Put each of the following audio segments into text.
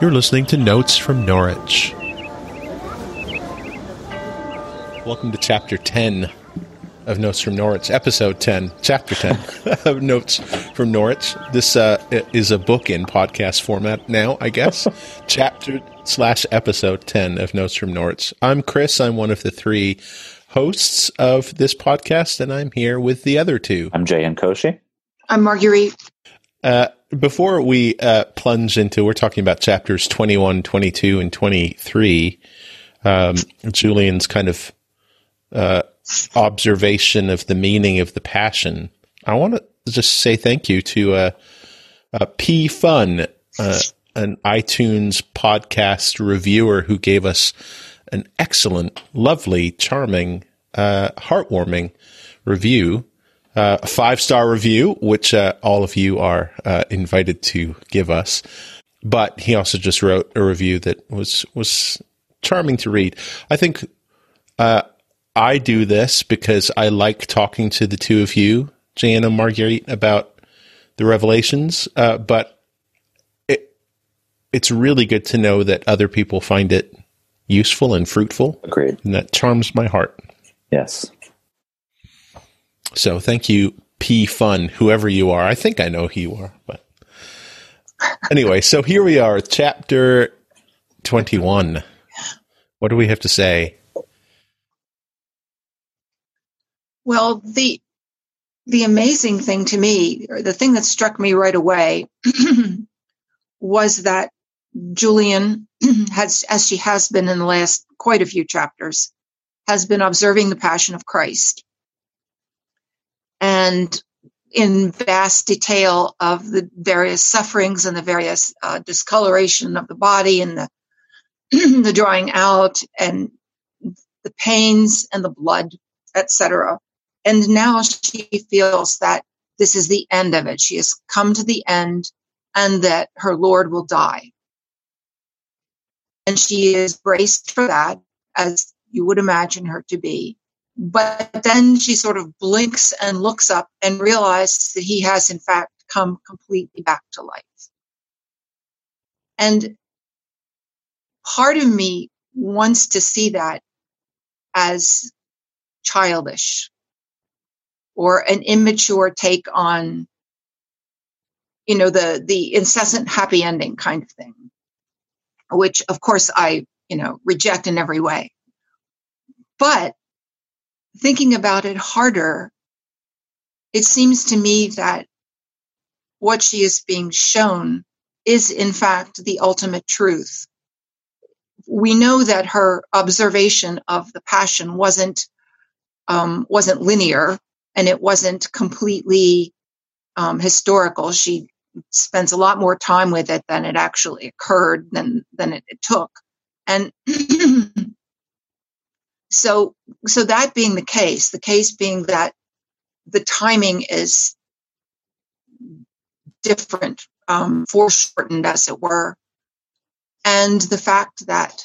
You're listening to Notes from Norwich. Welcome to Chapter 10 of Notes from Norwich, Episode 10, Chapter 10 of Notes from Norwich. This uh, is a book in podcast format now, I guess. Chapter slash Episode 10 of Notes from Norwich. I'm Chris. I'm one of the three hosts of this podcast, and I'm here with the other two. I'm Jayan Koshi. I'm Marguerite. Uh, before we uh, plunge into, we're talking about chapters 21, 22, and 23. Um, Julian's kind of uh, observation of the meaning of the passion. I want to just say thank you to uh, uh, P Fun, uh, an iTunes podcast reviewer who gave us an excellent, lovely, charming, uh, heartwarming review uh, a five star review, which uh, all of you are uh, invited to give us. But he also just wrote a review that was was charming to read. I think uh, I do this because I like talking to the two of you, Jayan and Marguerite, about the revelations. Uh, but it it's really good to know that other people find it useful and fruitful. Agreed. And that charms my heart. Yes. So thank you, P Fun, whoever you are. I think I know who you are, but anyway, so here we are, chapter 21. What do we have to say? Well, the the amazing thing to me, or the thing that struck me right away, was that Julian has, as she has been in the last quite a few chapters, has been observing the Passion of Christ and in vast detail of the various sufferings and the various uh, discoloration of the body and the the drawing out and the pains and the blood, etc. And now she feels that this is the end of it. She has come to the end and that her Lord will die. And she is braced for that, as you would imagine her to be. But then she sort of blinks and looks up and realizes that he has, in fact, come completely back to life. And part of me wants to see that as childish or an immature take on you know the the incessant happy ending kind of thing which of course i you know reject in every way but thinking about it harder, it seems to me that what she is being shown is in fact the ultimate truth. We know that her observation of the passion wasn't um, wasn't linear and it wasn't completely um, historical. She spends a lot more time with it than it actually occurred than than it, it took, and so so that being the case the case being that the timing is different um, foreshortened as it were and the fact that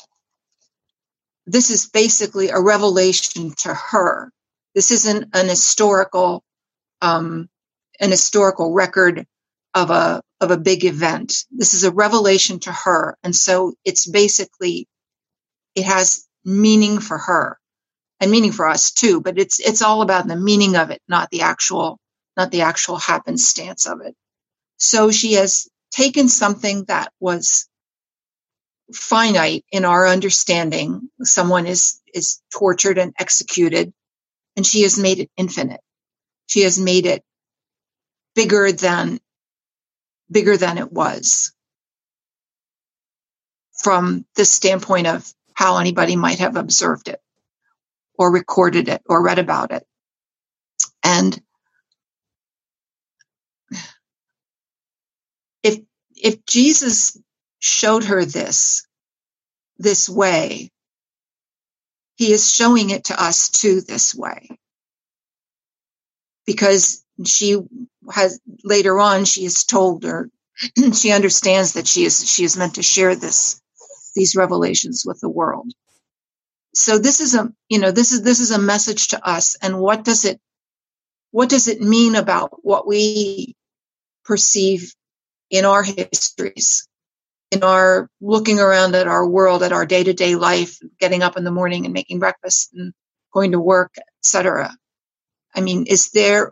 this is basically a revelation to her. This isn't an historical um, an historical record of a of a big event. This is a revelation to her and so it's basically it has meaning for her and meaning for us too but it's it's all about the meaning of it not the actual not the actual happenstance of it. So she has taken something that was finite in our understanding. Someone is is tortured and executed and she has made it infinite. She has made it bigger than bigger than it was from the standpoint of how anybody might have observed it or recorded it or read about it. And if if Jesus showed her this this way, he is showing it to us too this way. Because she has later on she is told or she understands that she is she is meant to share this these revelations with the world so this is a you know this is this is a message to us and what does it what does it mean about what we perceive in our histories in our looking around at our world, at our day to day life, getting up in the morning and making breakfast and going to work, etc. I mean, is there,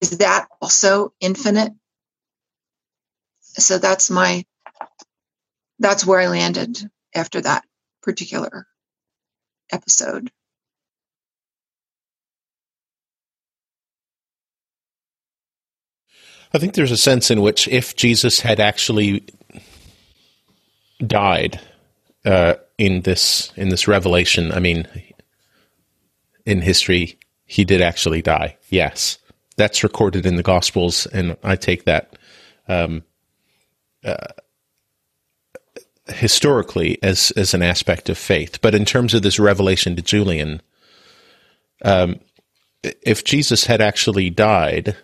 is that also infinite? So that's my, that's where I landed after that particular episode. I think there's a sense in which if Jesus had actually died uh, in this in this revelation, I mean, in history, he did actually die. Yes, that's recorded in the Gospels, and I take that um, uh, historically as as an aspect of faith. But in terms of this revelation to Julian, um, if Jesus had actually died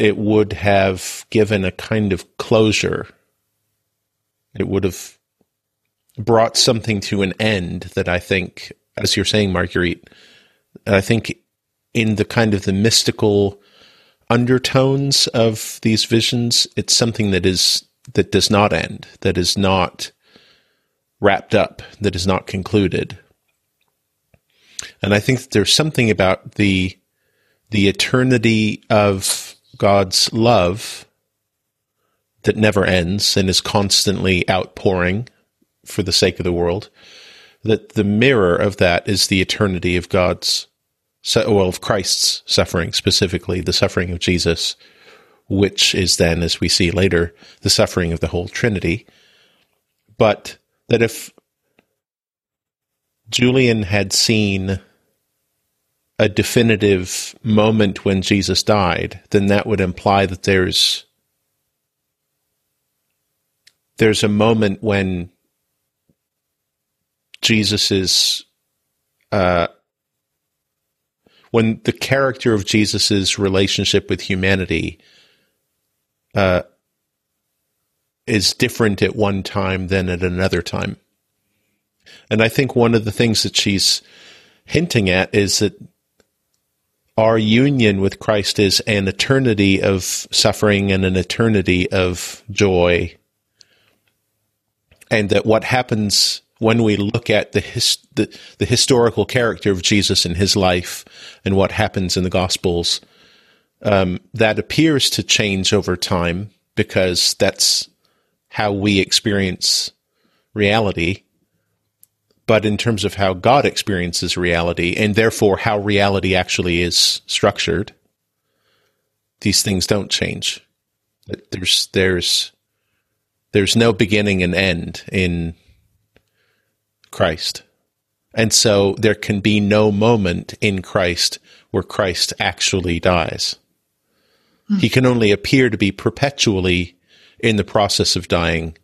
it would have given a kind of closure. It would have brought something to an end that I think, as you're saying, Marguerite, I think in the kind of the mystical undertones of these visions, it's something that is that does not end, that is not wrapped up, that is not concluded. And I think there's something about the the eternity of God's love that never ends and is constantly outpouring for the sake of the world, that the mirror of that is the eternity of God's, well, of Christ's suffering, specifically the suffering of Jesus, which is then, as we see later, the suffering of the whole Trinity. But that if Julian had seen a definitive moment when Jesus died, then that would imply that there's there's a moment when Jesus is uh, when the character of Jesus's relationship with humanity uh, is different at one time than at another time. And I think one of the things that she's hinting at is that our union with Christ is an eternity of suffering and an eternity of joy. And that what happens when we look at the, his, the, the historical character of Jesus and his life and what happens in the Gospels, um, that appears to change over time because that's how we experience reality but in terms of how God experiences reality and therefore how reality actually is structured, these things don't change. There's there's there's no beginning and end in Christ. And so there can be no moment in Christ where Christ actually dies. He can only appear to be perpetually in the process of dying,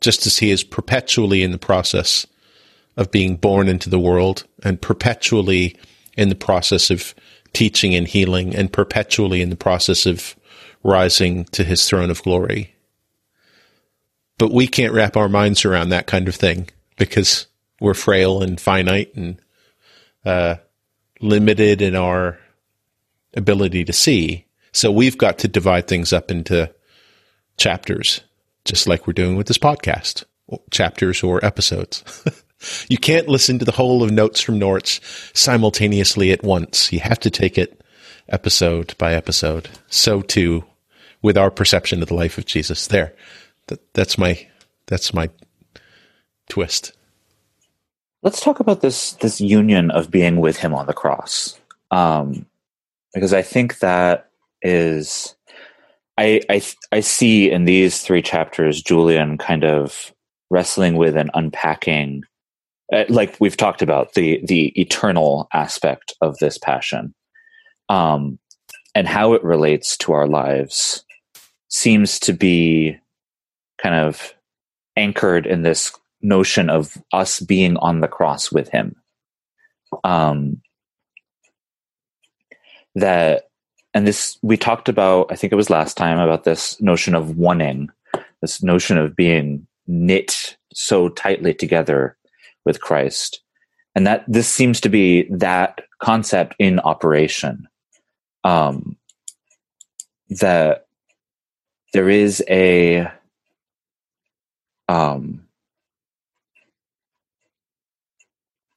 just as he is perpetually in the process of being born into the world and perpetually in the process of teaching and healing and perpetually in the process of rising to his throne of glory. But we can't wrap our minds around that kind of thing because we're frail and finite and uh, limited in our ability to see. So we've got to divide things up into chapters, just like we're doing with this podcast, chapters or episodes. You can't listen to the whole of Notes from Norwich simultaneously at once. You have to take it episode by episode. So too with our perception of the life of Jesus. There. That, that's my that's my twist. Let's talk about this this union of being with him on the cross. Um, because I think that is I, I I see in these three chapters Julian kind of wrestling with and unpacking uh, like we've talked about the the eternal aspect of this passion. Um, and how it relates to our lives seems to be kind of anchored in this notion of us being on the cross with him. Um, that and this we talked about i think it was last time about this notion of oneing this notion of being knit so tightly together with Christ. And that this seems to be that concept in operation. Um, that there is a um,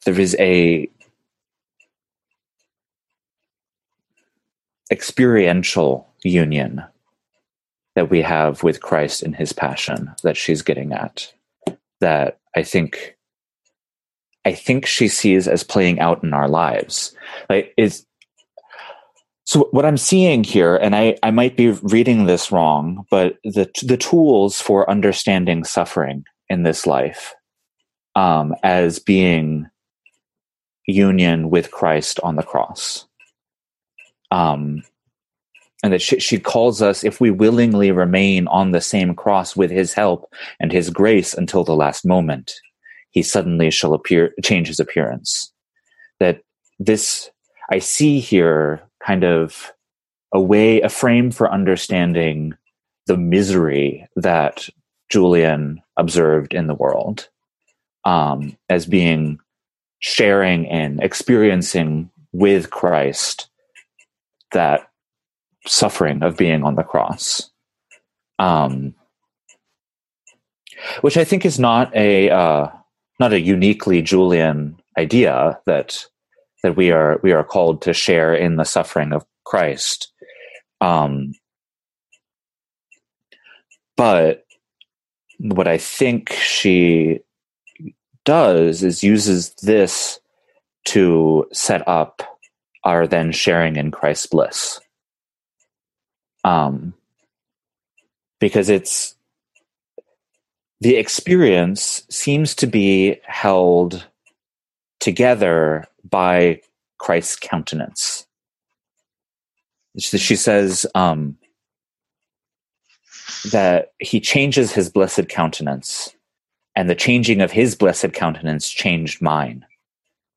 there is a experiential union that we have with Christ in his passion that she's getting at that I think I think she sees as playing out in our lives. Like is so what I'm seeing here, and I, I might be reading this wrong, but the the tools for understanding suffering in this life um, as being union with Christ on the cross. Um, and that she, she calls us, if we willingly remain on the same cross with his help and his grace until the last moment, he suddenly shall appear, change his appearance. That this, I see here kind of a way, a frame for understanding the misery that Julian observed in the world um, as being sharing and experiencing with Christ that suffering of being on the cross. Um, which I think is not a uh, not a uniquely Julian idea that that we are we are called to share in the suffering of Christ. Um, but what I think she does is uses this to set up our then sharing in Christ's bliss. Um, because it's the experience seems to be held together by Christ's countenance. She says um, that he changes his blessed countenance, and the changing of his blessed countenance changed mine.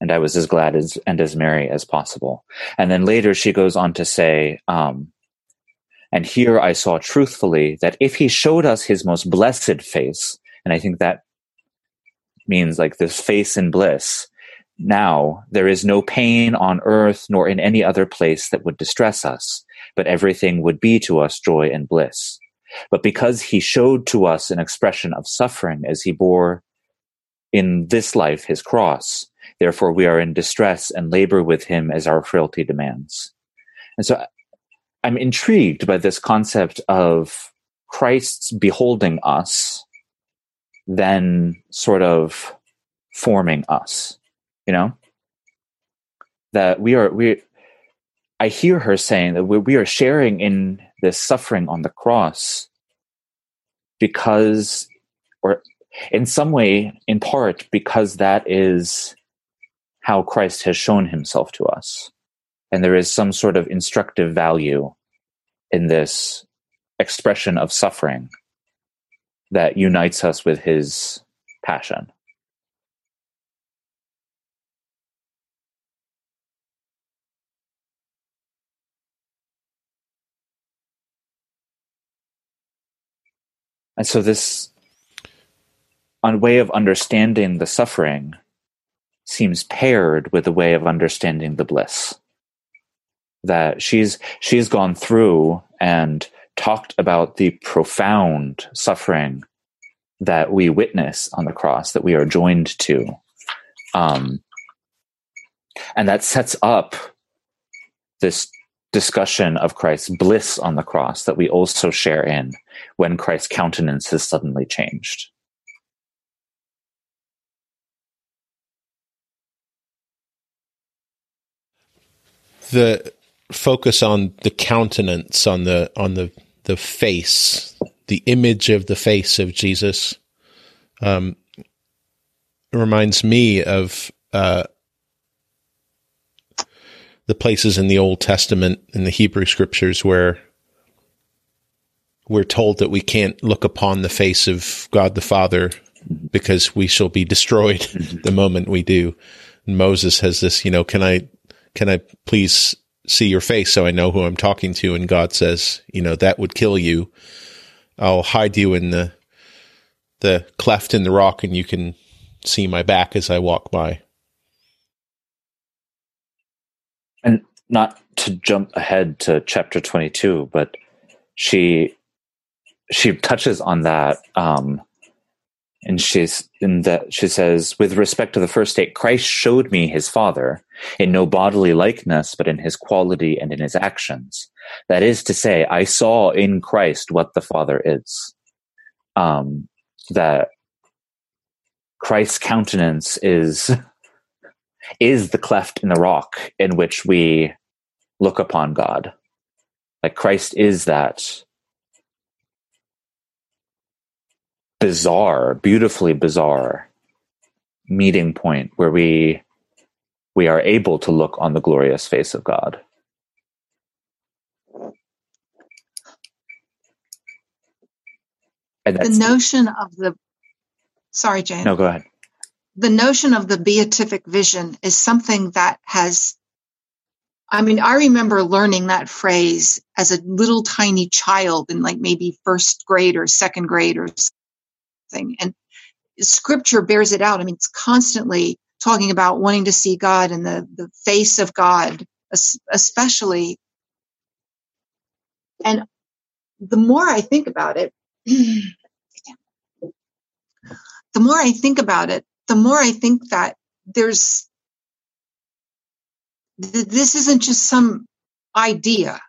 And I was as glad as and as merry as possible. And then later she goes on to say, um, and here I saw truthfully that if he showed us his most blessed face, and I think that means like this face in bliss, now there is no pain on earth nor in any other place that would distress us, but everything would be to us joy and bliss. But because he showed to us an expression of suffering as he bore in this life his cross, therefore we are in distress and labor with him as our frailty demands. And so I'm intrigued by this concept of Christ's beholding us, then sort of forming us you know that we are we i hear her saying that we, we are sharing in this suffering on the cross because or in some way in part because that is how christ has shown himself to us. And there is some sort of instructive value in this expression of suffering that unites us with his passion. And so this way of understanding the suffering seems paired with a way of understanding the bliss. That she's she's gone through and talked about the profound suffering that we witness on the cross, that we are joined to. Um, and that sets up this discussion of Christ's bliss on the cross that we also share in when Christ's countenance has suddenly changed. The focus on the countenance, on the on the the face, the image of the face of Jesus, um, reminds me of uh, the places in the Old Testament in the Hebrew scriptures where we're told that we can't look upon the face of God the Father because we shall be destroyed the moment we do. And Moses has this, you know, can I, can I please see your face so I know who I'm talking to? And God says, you know, that would kill you. I'll hide you in the, the cleft in the rock and you can see my back as I walk by. And not to jump ahead to chapter 22, but she she touches on that um, and she's in that she says, with respect to the first state, Christ showed me his father in no bodily likeness, but in his quality and in his actions. That is to say, I saw in Christ what the father is. Um, that Christ's countenance is is the cleft in the rock in which we look upon God. Like Christ is that bizarre, beautifully bizarre meeting point where we we are able to look on the glorious face of God. the notion of the sorry, Jayan. No, go ahead. The notion of the beatific vision is something that has I mean, I remember learning that phrase as a little tiny child in like maybe first grade or second grade or something. And scripture bears it out. I mean, it's constantly talking about wanting to see God and the, the face of God, especially. And the more I think about it, the more I think about it, the more I think that there's this isn't just some idea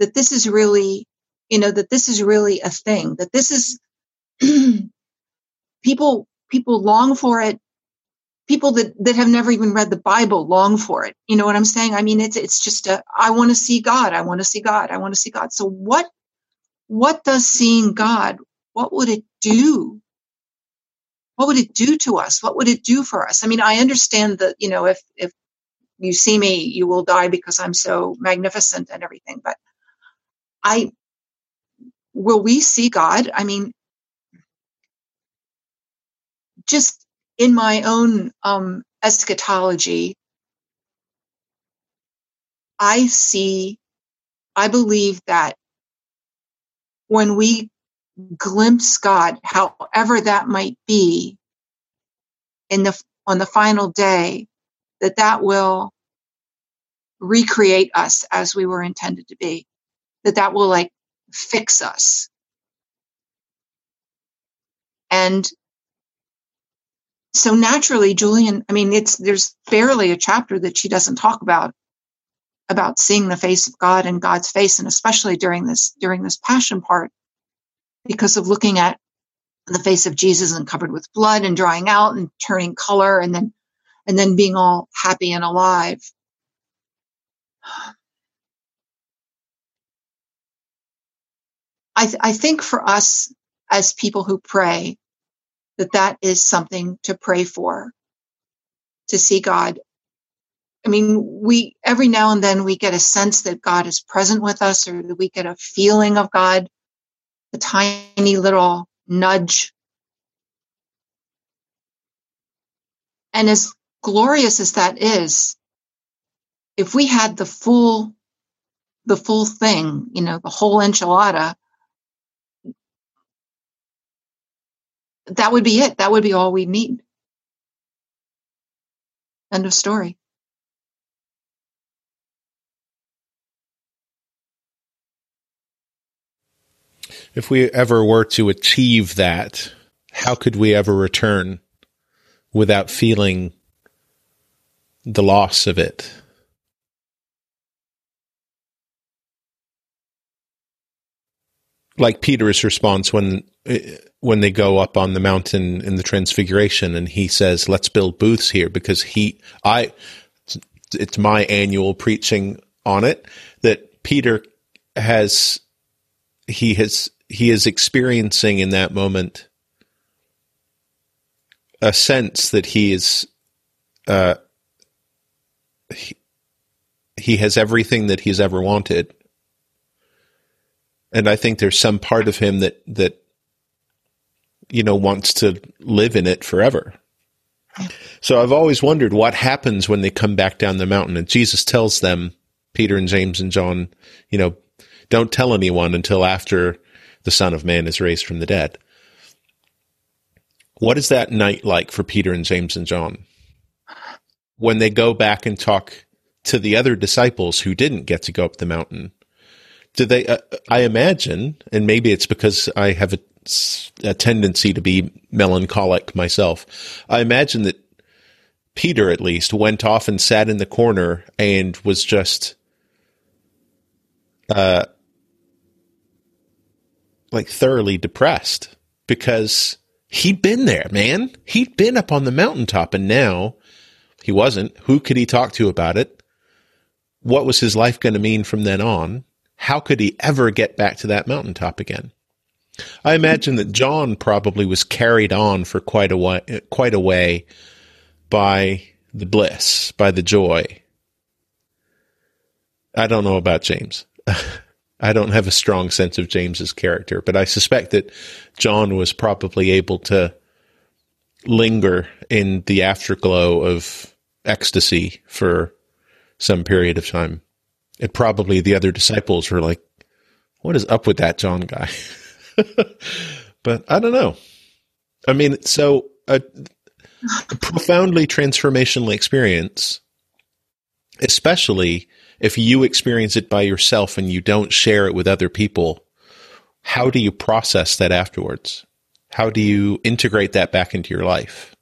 that this is really you know that this is really a thing that this is people people long for it people that that have never even read the bible long for it. You know what i'm saying? I mean it's it's just a i want to see god. I want to see god. I want to see god. So what what does seeing god what would it do? What would it do to us? What would it do for us? I mean i understand that you know if if you see me, you will die because I'm so magnificent and everything. But I, will we see God? I mean, just in my own um, eschatology, I see, I believe that when we glimpse God, however that might be, in the on the final day, that that will recreate us as we were intended to be, that that will like fix us. And so naturally, Julian, I mean, it's, there's barely a chapter that she doesn't talk about, about seeing the face of God and God's face. And especially during this, during this passion part, because of looking at the face of Jesus and covered with blood and drying out and turning color and then, and then being all happy and alive. I, th- I think for us as people who pray, that that is something to pray for, to see God. I mean, we, every now and then we get a sense that God is present with us or that we get a feeling of God, a tiny little nudge. And as glorious as that is, if we had the full, the full thing, you know, the whole enchilada, that would be it. That would be all we need. End of story. If we ever were to achieve that, how could we ever return without feeling the loss of it? Like Peter's response when when they go up on the mountain in the transfiguration and he says let's build booths here because he I it's my annual preaching on it that Peter has he has he is experiencing in that moment a sense that he is uh he, he has everything that he's ever wanted and I think there's some part of him that that you know wants to live in it forever. So I've always wondered what happens when they come back down the mountain and Jesus tells them Peter and James and John, you know, don't tell anyone until after the Son of Man is raised from the dead. What is that night like for Peter and James and John? When they go back and talk to the other disciples who didn't get to go up the mountain, do they? Uh, I imagine, and maybe it's because I have a a tendency to be melancholic myself. I imagine that Peter, at least, went off and sat in the corner and was just, uh, like thoroughly depressed because he'd been there, man. He'd been up on the mountaintop and now he wasn't. Who could he talk to about it? What was his life going to mean from then on? How could he ever get back to that mountaintop again? I imagine that John probably was carried on for quite a way, quite a way by the bliss, by the joy. I don't know about James. I don't have a strong sense of James's character, but I suspect that John was probably able to linger in the afterglow of ecstasy for some period of time. And probably the other disciples were like, what is up with that John guy? but I don't know. I mean, so a, a profoundly transformational experience, especially if you experience it by yourself and you don't share it with other people, how do you process that afterwards? How do you integrate that back into your life?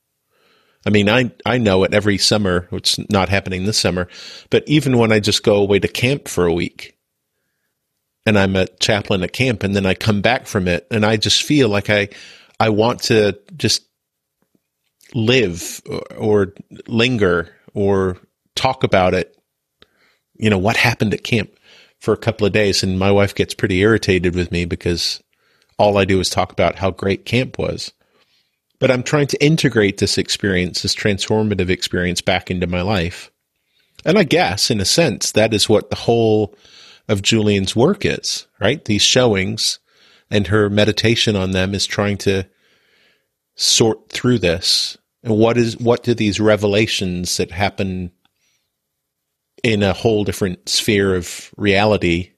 I mean, I, I know it every summer. It's not happening this summer, but even when I just go away to camp for a week and I'm a chaplain at camp and then I come back from it and I just feel like I, I want to just live or, or linger or talk about it. You know, what happened at camp for a couple of days. And my wife gets pretty irritated with me because all I do is talk about how great camp was but I'm trying to integrate this experience, this transformative experience back into my life. And I guess, in a sense, that is what the whole of Julian's work is, right? These showings and her meditation on them is trying to sort through this. And what is, what do these revelations that happen in a whole different sphere of reality,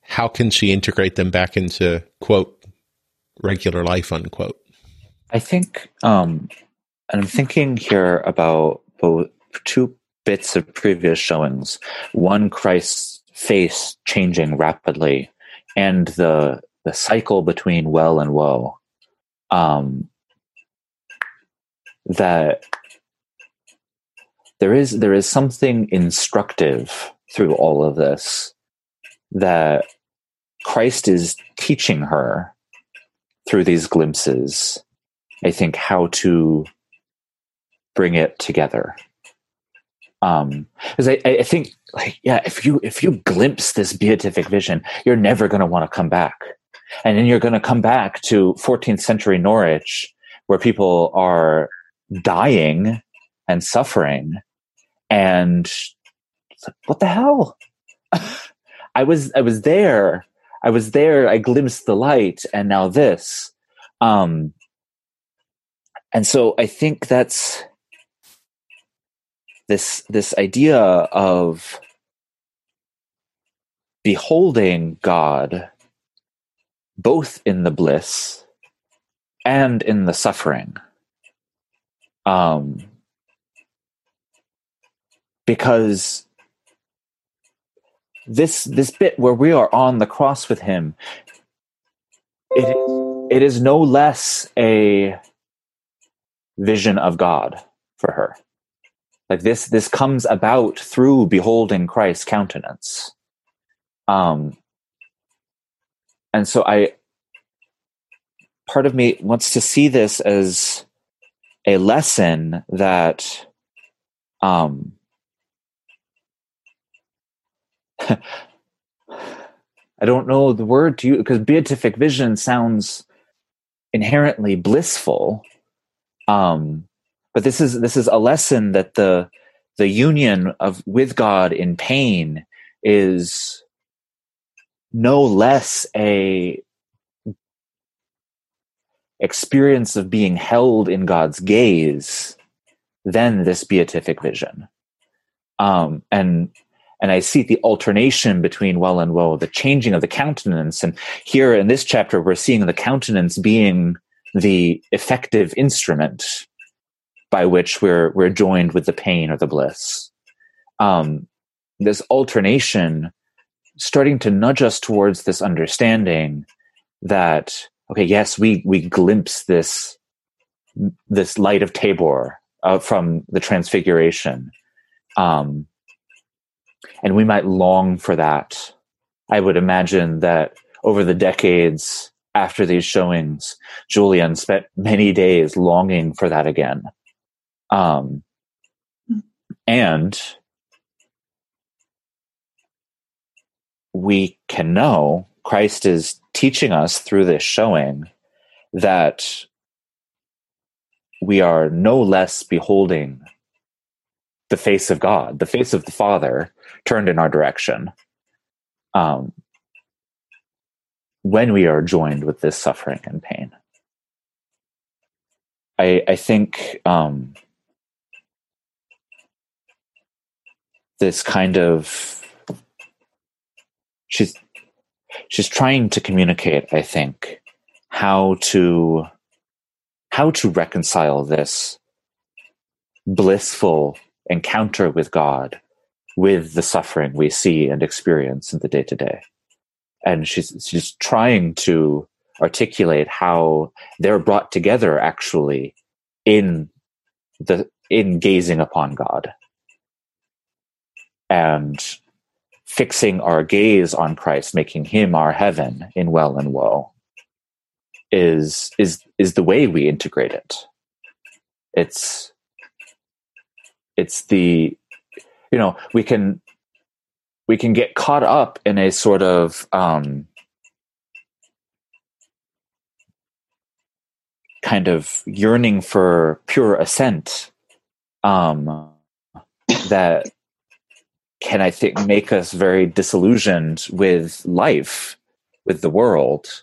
how can she integrate them back into quote, regular life, unquote? I think, um, and I'm thinking here about both two bits of previous showings. One, Christ's face changing rapidly, and the the cycle between well and woe. Um, that there is there is something instructive through all of this that Christ is teaching her through these glimpses I think, how to bring it together. Um, because I, I think, like, yeah, if you if you glimpse this beatific vision, you're never going to want to come back, and then you're going to come back to 14th century Norwich, where people are dying and suffering, and what the hell? I was I was there. I was there. I glimpsed the light, and now this. Um, and so I think that's this this idea of beholding God both in the bliss and in the suffering. Um, because this this bit where we are on the cross with him, it is, it is no less a vision of God for her. Like this, this comes about through beholding Christ's countenance. Um, and so I, part of me wants to see this as a lesson that, um, I don't know the word to you because beatific vision sounds inherently blissful um, but this is this is a lesson that the the union of with God in pain is no less a experience of being held in God's gaze than this beatific vision. Um, and and I see the alternation between well and woe, the changing of the countenance. And here in this chapter, we're seeing the countenance being the effective instrument by which we're we're joined with the pain or the bliss. Um, this alternation starting to nudge us towards this understanding that okay, yes, we we glimpse this this light of Tabor uh, from the Transfiguration, um, and we might long for that. I would imagine that over the decades after these showings, Julian spent many days longing for that again. Um, and we can know Christ is teaching us through this showing that we are no less beholding the face of God, the face of the Father turned in our direction. Um, when we are joined with this suffering and pain. I, I think um, this kind of she's she's trying to communicate i think how to how to reconcile this blissful encounter with god with the suffering we see and experience in the day to day and she's she's trying to articulate how they're brought together actually in the in gazing upon god and fixing our gaze on Christ, making him our heaven in well and woe is is is the way we integrate it. It's it's the you know, we can we can get caught up in a sort of um, kind of yearning for pure ascent um, that can I think make us very disillusioned with life, with the world,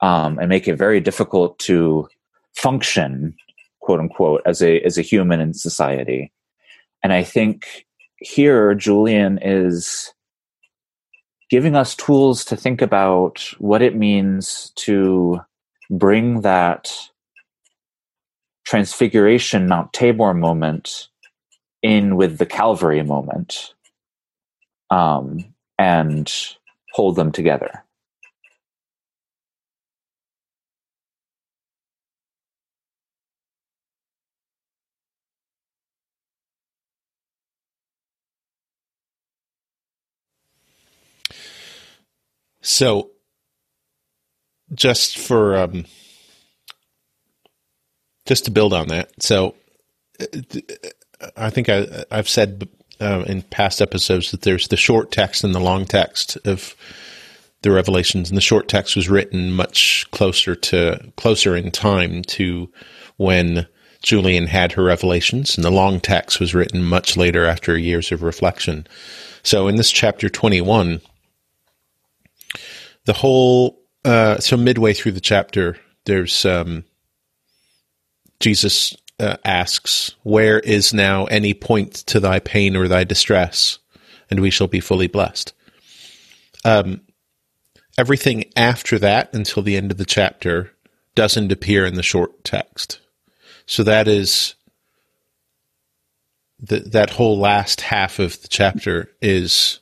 um, and make it very difficult to function, quote unquote, as a as a human in society. And I think here Julian is giving us tools to think about what it means to bring that transfiguration Mount Tabor moment in with the Calvary moment um, and hold them together. So, just for um, just to build on that, so I think I, I've said uh, in past episodes that there's the short text and the long text of the revelations and the short text was written much closer to closer in time to when Julian had her revelations and the long text was written much later after years of reflection. So in this chapter 21 the whole uh, so midway through the chapter there's um, Jesus uh, asks, Where is now any point to thy pain or thy distress? And we shall be fully blessed. Um, everything after that until the end of the chapter doesn't appear in the short text. So that is the, that whole last half of the chapter is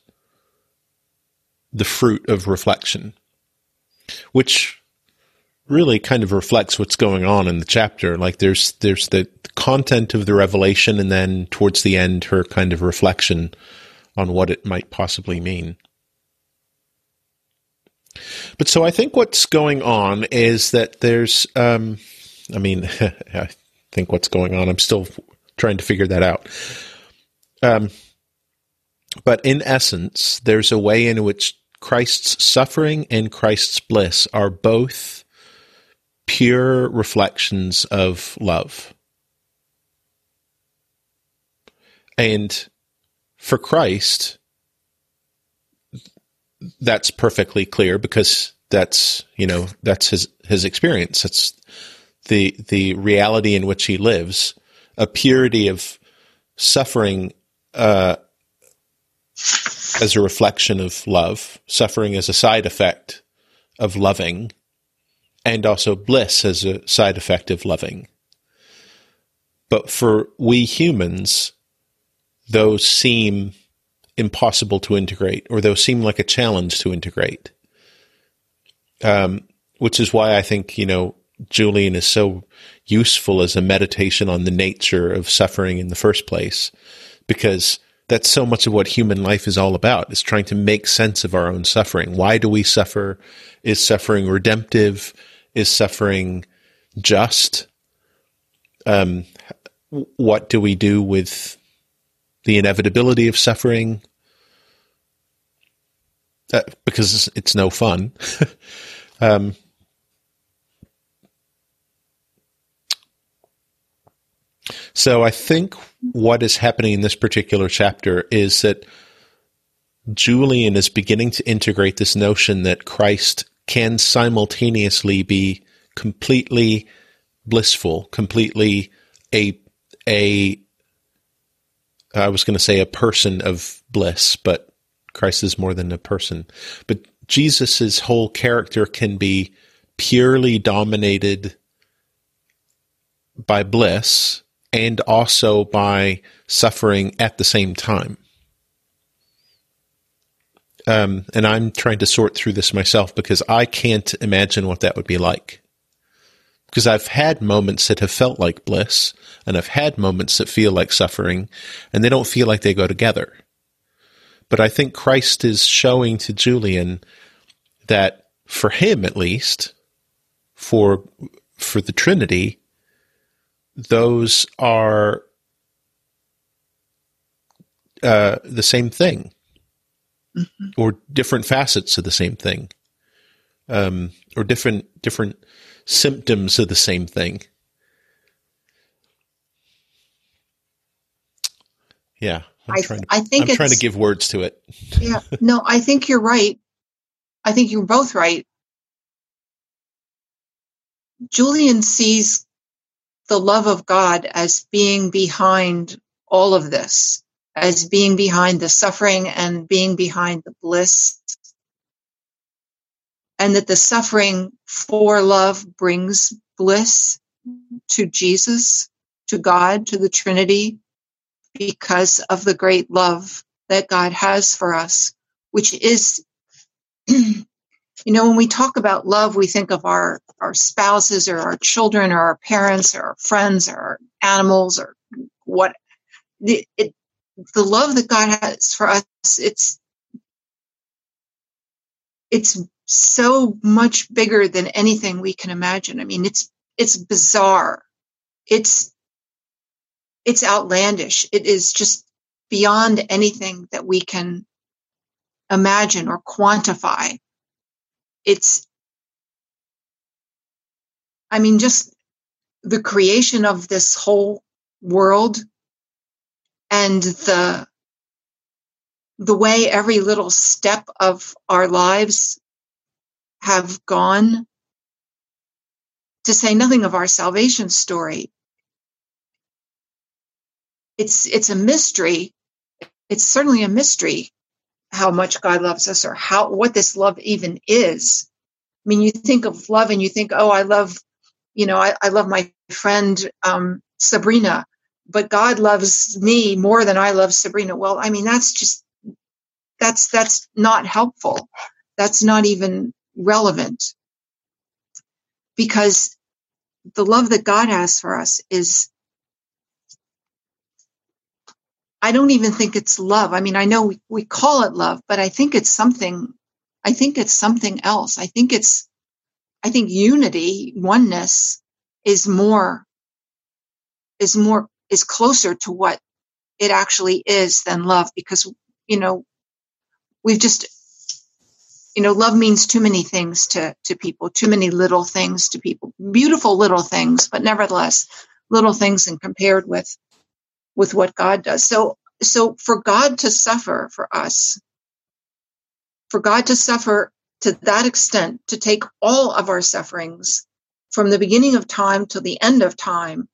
the fruit of reflection, which really kind of reflects what's going on in the chapter. Like there's there's the content of the revelation, and then towards the end, her kind of reflection on what it might possibly mean. But so I think what's going on is that there's, um, I mean, I think what's going on. I'm still trying to figure that out. Um, but in essence, there's a way in which Christ's suffering and Christ's bliss are both pure reflections of love. And for Christ, that's perfectly clear because that's, you know, that's his, his experience. It's the, the reality in which he lives, a purity of suffering, uh, as a reflection of love, suffering as a side effect of loving, and also bliss as a side effect of loving. But for we humans, those seem impossible to integrate, or those seem like a challenge to integrate. Um, which is why I think, you know, Julian is so useful as a meditation on the nature of suffering in the first place, because that's so much of what human life is all about is trying to make sense of our own suffering. Why do we suffer? Is suffering redemptive? Is suffering just? Um, what do we do with the inevitability of suffering? Uh, because it's no fun. um, so I think what is happening in this particular chapter is that Julian is beginning to integrate this notion that Christ can simultaneously be completely blissful, completely a a I was going to say a person of bliss, but Christ is more than a person. But Jesus's whole character can be purely dominated by bliss and also by suffering at the same time. Um, and I'm trying to sort through this myself because I can't imagine what that would be like. Because I've had moments that have felt like bliss, and I've had moments that feel like suffering, and they don't feel like they go together. But I think Christ is showing to Julian that for him at least, for for the Trinity, those are uh, the same thing, mm-hmm. or different facets of the same thing, um, or different different symptoms of the same thing. Yeah, I'm I, trying to, I think I'm trying to give words to it. yeah, no, I think you're right. I think you're both right. Julian sees the love of God as being behind all of this, as being behind the suffering and being behind the bliss. And that the suffering for love brings bliss to Jesus, to God, to the Trinity, because of the great love that God has for us, which is, you know, when we talk about love, we think of our, our spouses or our children or our parents or our friends or our animals or what the, it, the love that God has for us, it's, it's so much bigger than anything we can imagine. I mean, it's it's bizarre. It's it's outlandish. It is just beyond anything that we can imagine or quantify. It's I mean just the creation of this whole world and the the way every little step of our lives have gone, to say nothing of our salvation story. It's, it's a mystery. It's certainly a mystery how much God loves us or how, what this love even is. I mean, you think of love and you think, oh, I love, you know, I, I love my friend, um, Sabrina, but God loves me more than I love Sabrina. Well, I mean, that's just, that's, that's not helpful. That's not even relevant because the love that God has for us is I don't even think it's love. I mean, I know we, we call it love, but I think it's something, I think it's something else. I think it's, I think unity, oneness is more, is more, is closer to what it actually is than love because, you know, we've just you know, love means too many things to, to people, too many little things to people, beautiful little things, but nevertheless, little things and compared with, with what God does. So, so for God to suffer for us, for God to suffer to that extent, to take all of our sufferings from the beginning of time to the end of time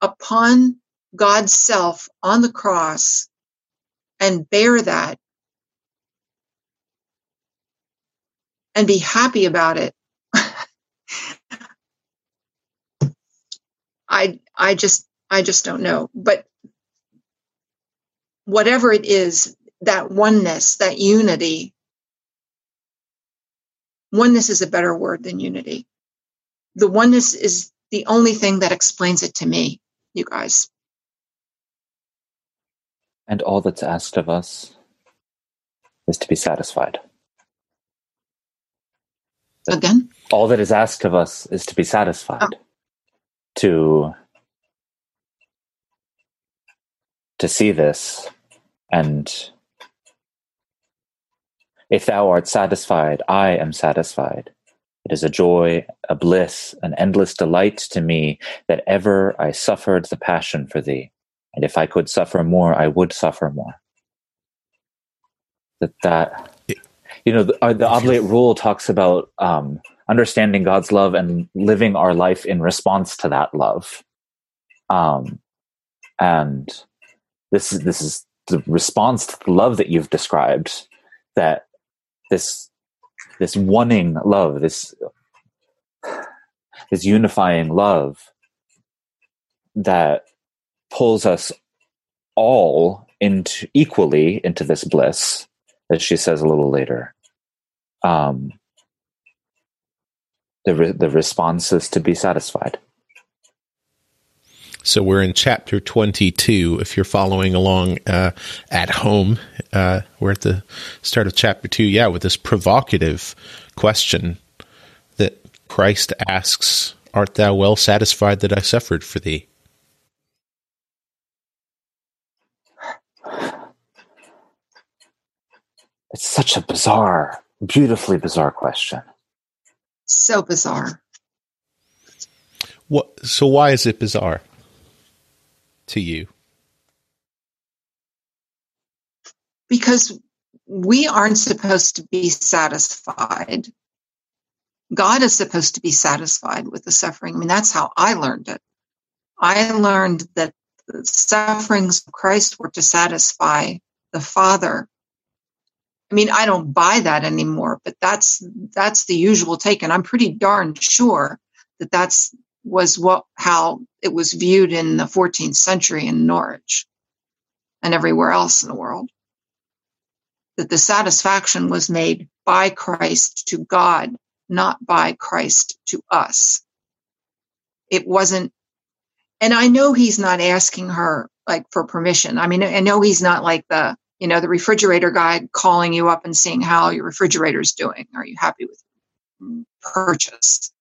upon God's self on the cross and bear that and be happy about it. I I just I just don't know. But whatever it is, that oneness, that unity, oneness is a better word than unity. the oneness is the only thing that explains it to me, you guys. And all that's asked of us is to be satisfied. Again? All that is asked of us is to be satisfied. Oh. To to see this and if thou art satisfied, I am satisfied. It is a joy, a bliss, an endless delight to me that ever I suffered the passion for thee. And if I could suffer more, I would suffer more. That that you know the, uh, the oblate rule talks about um, understanding God's love and living our life in response to that love. Um, and this is this is the response to the love that you've described. That this this wanting love, this this unifying love that pulls us all into equally into this bliss, as she says a little later. Um, the re- the response is to be satisfied. So we're in chapter 22. If you're following along uh, at home, uh, we're at the start of chapter 2. Yeah, with this provocative question that Christ asks Art thou well satisfied that I suffered for thee? It's such a bizarre, beautifully bizarre question. So bizarre. What? So why is it bizarre to you? Because we aren't supposed to be satisfied. God is supposed to be satisfied with the suffering. I mean, that's how I learned it. I learned that the sufferings of Christ were to satisfy the Father I mean, I don't buy that anymore, but that's that's the usual take, and I'm pretty darn sure that that's was what how it was viewed in the 14th century in Norwich and everywhere else in the world. That the satisfaction was made by Christ to God, not by Christ to us. It wasn't, and I know he's not asking her like for permission. I mean, I know he's not like the you know, the refrigerator guy calling you up and seeing how your refrigerator's doing. Are you happy with purchase?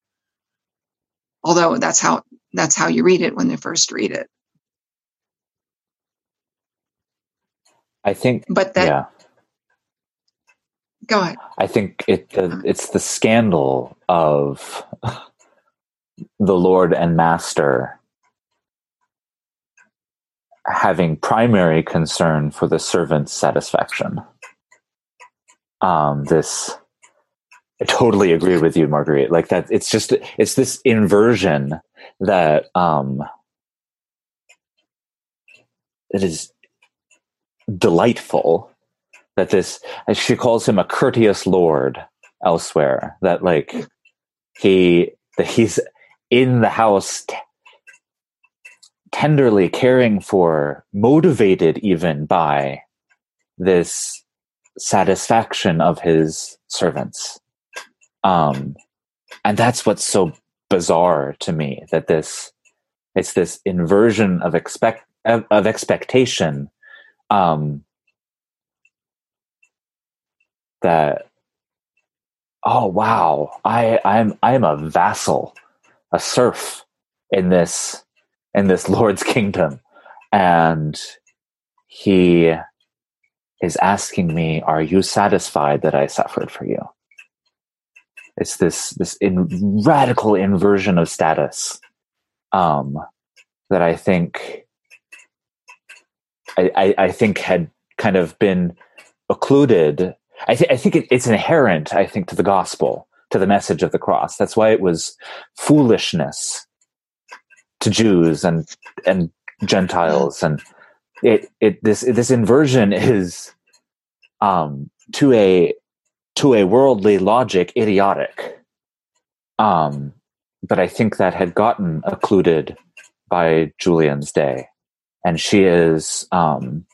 Although that's how that's how you read it when they first read it. I think, but that. Yeah. Go ahead. I think it uh, it's the scandal of the Lord and Master having primary concern for the servant's satisfaction. Um, this, I totally agree with you, Marguerite. Like that, it's just it's this inversion that um, it is delightful. That this, she calls him a courteous lord elsewhere. That like he that he's in the house t- tenderly caring for, motivated even by this satisfaction of his servants. Um, and that's what's so bizarre to me that this it's this inversion of expect of, expectation um, that oh wow i i'm i'm a vassal a serf in this in this Lord's kingdom. And he is asking me, Are you satisfied that I suffered for you? It's this this in, radical inversion of status um, that I think I, I, I, think had kind of been occluded. I, I think it, it's inherent. I think to the gospel, to the message of the cross. That's why it was foolishness to Jews and and Gentiles, and it it this this inversion is um, to a to a worldly logic idiotic. Um, but I think that had gotten occluded by Julian's day, and she is um,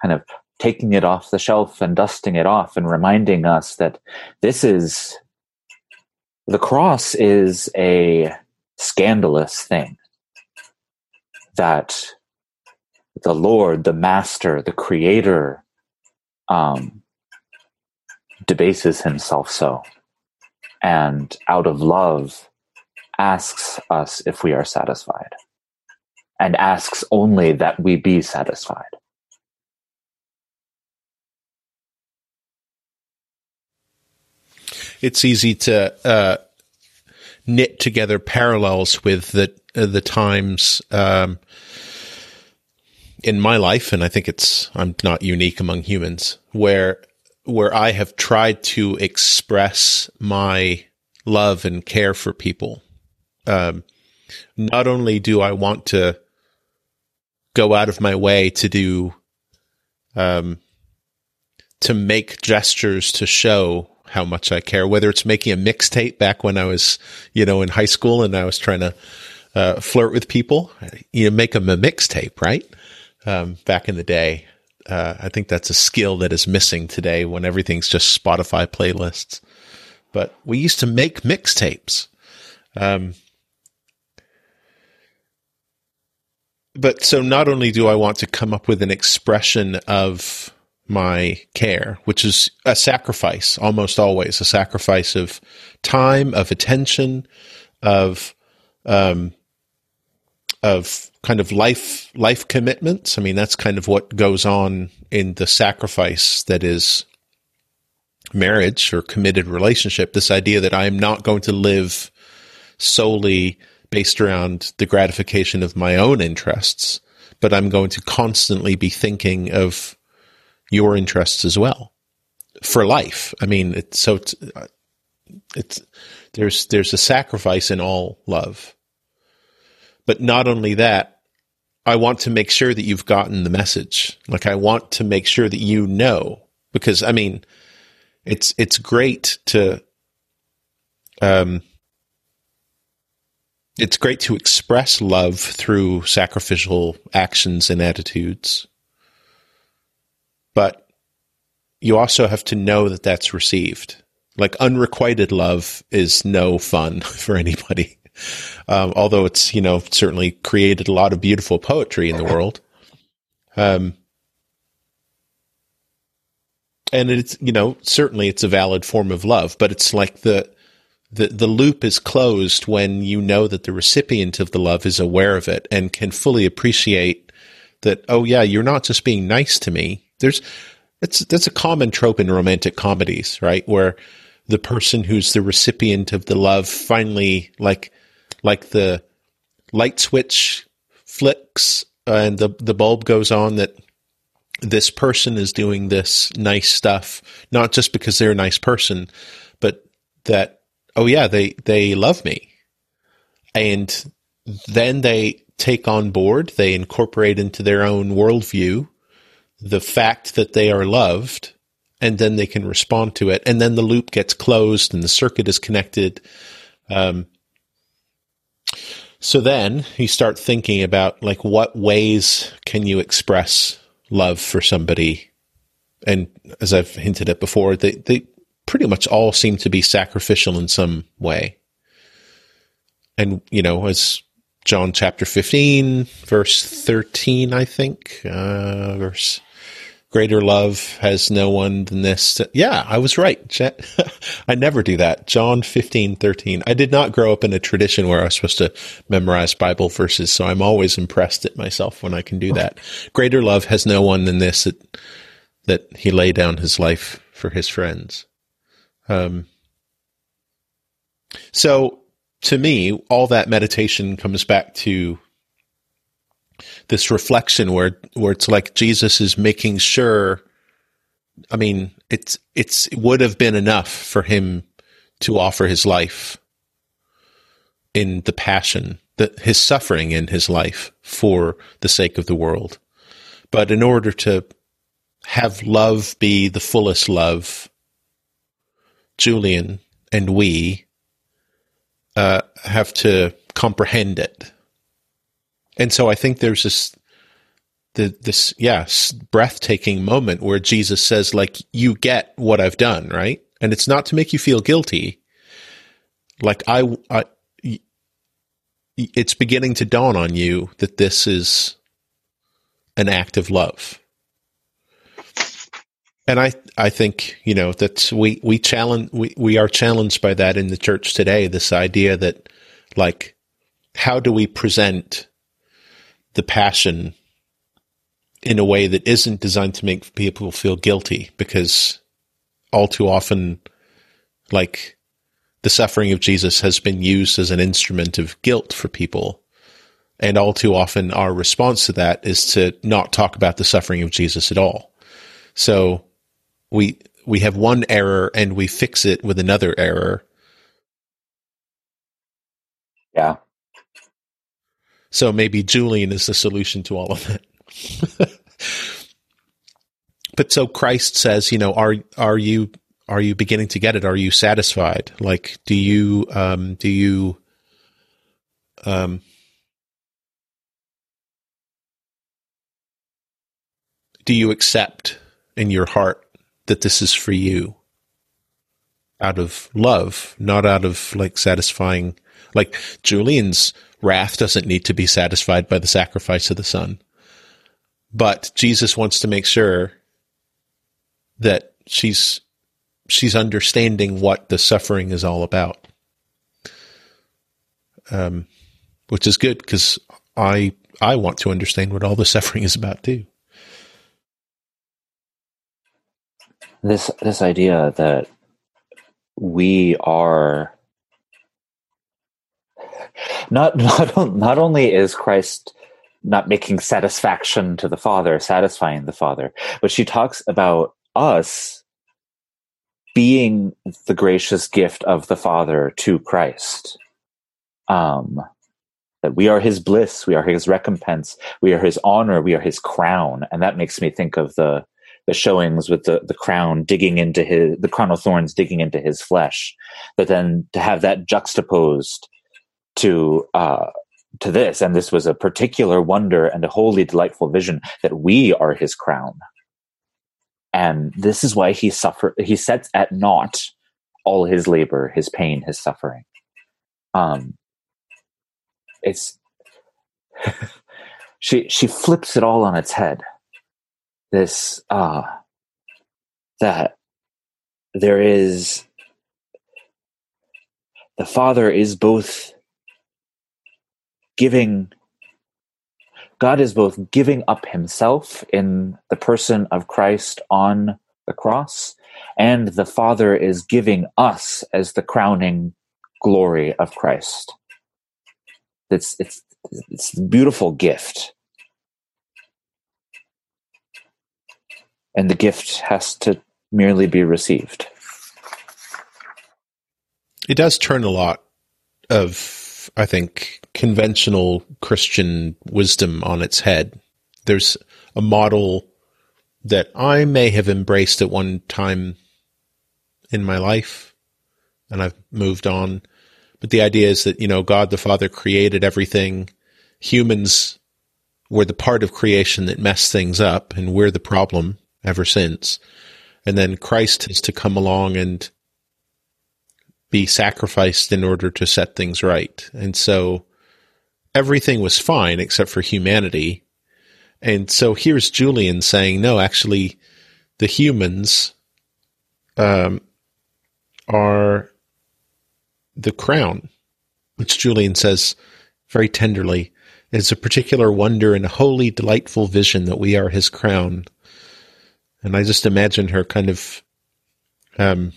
kind of taking it off the shelf and dusting it off and reminding us that this is the cross is a scandalous thing that the Lord, the Master, the Creator, um, debases himself so, and out of love asks us if we are satisfied, and asks only that we be satisfied. It's easy to uh, knit together parallels with the uh, the times um, in my life, and I think it's I'm not unique among humans where where I have tried to express my love and care for people. Um, not only do I want to go out of my way to do, um, to make gestures to show how much I care, whether it's making a mixtape back when I was, you know, in high school and I was trying to uh, flirt with people, you know, make them a mixtape, right? Um, back in the day. Uh, I think that's a skill that is missing today when everything's just Spotify playlists. But we used to make mixtapes. Um, but so not only do I want to come up with an expression of my care, which is a sacrifice, almost always a sacrifice of time, of attention, of um, of kind of life life commitments. I mean, that's kind of what goes on in the sacrifice that is marriage or committed relationship. This idea that I am not going to live solely based around the gratification of my own interests, but I'm going to constantly be thinking of your interests as well for life. I mean, it's so it's, it's there's there's a sacrifice in all love. But not only that, I want to make sure that you've gotten the message. Like I want to make sure that you know because I mean, it's it's great to um it's great to express love through sacrificial actions and attitudes but you also have to know that that's received. Like unrequited love is no fun for anybody. Um, although it's, you know, certainly created a lot of beautiful poetry in the world. Um, and it's, you know, certainly it's a valid form of love, but it's like the, the, the loop is closed when you know that the recipient of the love is aware of it and can fully appreciate that, oh yeah, you're not just being nice to me there's it's that's a common trope in romantic comedies, right? Where the person who's the recipient of the love finally like like the light switch flicks and the the bulb goes on that this person is doing this nice stuff not just because they're a nice person but that oh yeah they they love me. And then they take on board they incorporate into their own worldview the fact that they are loved and then they can respond to it. And then the loop gets closed and the circuit is connected. Um, so then you start thinking about like what ways can you express love for somebody? And as i've hinted at before they, they pretty much all seem to be sacrificial in some way. And you know as john chapter 15 verse 13 i think uh, verse greater love has no one than this. Yeah, I was right. I never do that. John 15, 13. I did not grow up in a tradition where I was supposed to memorize Bible verses, so I'm always impressed at myself when I can do that. Greater love has no one than this that, that he lay down his life for his friends. Um, so to me, all that meditation comes back to this reflection where where it's like Jesus is making sure. I mean, it's it's it would have been enough for him to offer his life in the passion his suffering in his life for the sake of the world. But in order to have love be the fullest love, Julian and we uh, have to comprehend it and so I think there's this the, this yes breathtaking moment where Jesus says like you get what I've done right and it's not to make you feel guilty like I, I, it's beginning to dawn on you that this is an act of love. And I, I think, you know, that we, we challenge, we, we are challenged by that in the church today. This idea that like, how do we present the passion in a way that isn't designed to make people feel guilty? Because all too often, like, the suffering of Jesus has been used as an instrument of guilt for people. And all too often, our response to that is to not talk about the suffering of Jesus at all. So we we have one error and we fix it with another error. Yeah. So maybe Julian is the solution to all of that. but so Christ says, you know, are are you are you beginning to get it? Are you satisfied? Like, do you, um, do you, um, do you accept in your heart that this is for you out of love, not out of like satisfying, like Julian's wrath doesn't need to be satisfied by the sacrifice of the son. But Jesus wants to make sure that she's she's understanding what the suffering is all about. Um, which is good because I I want to understand what all the suffering is about too. This this idea that we are not not not only is Christ not making satisfaction to the Father, satisfying the Father, but she talks about us being the gracious gift of the Father to Christ. Um, that we are his bliss, we are his recompense, we are his honor, we are his crown. And that makes me think of the the showings with the, the crown digging into his the crown of thorns digging into his flesh. But then to have that juxtaposed to uh to this, and this was a particular wonder and a wholly delightful vision that we are his crown. And this is why he suffer he sets at naught all his labor his pain his suffering. Um it's she she flips it all on its head. This uh that there is the father is both giving God is both giving up himself in the person of Christ on the cross, and the Father is giving us as the crowning glory of Christ. It's, it's, it's a beautiful gift. And the gift has to merely be received. It does turn a lot of, I think, conventional Christian wisdom on its head. There's a model that I may have embraced at one time in my life and I've moved on. But the idea is that, you know, God the Father created everything. Humans were the part of creation that messed things up and we're the problem ever since. And then Christ has to come along and be sacrificed in order to set things right. And so everything was fine except for humanity. And so here's Julian saying, no, actually, the humans um, are the crown, which Julian says very tenderly is a particular wonder and a wholly delightful vision that we are his crown. And I just imagine her kind of um,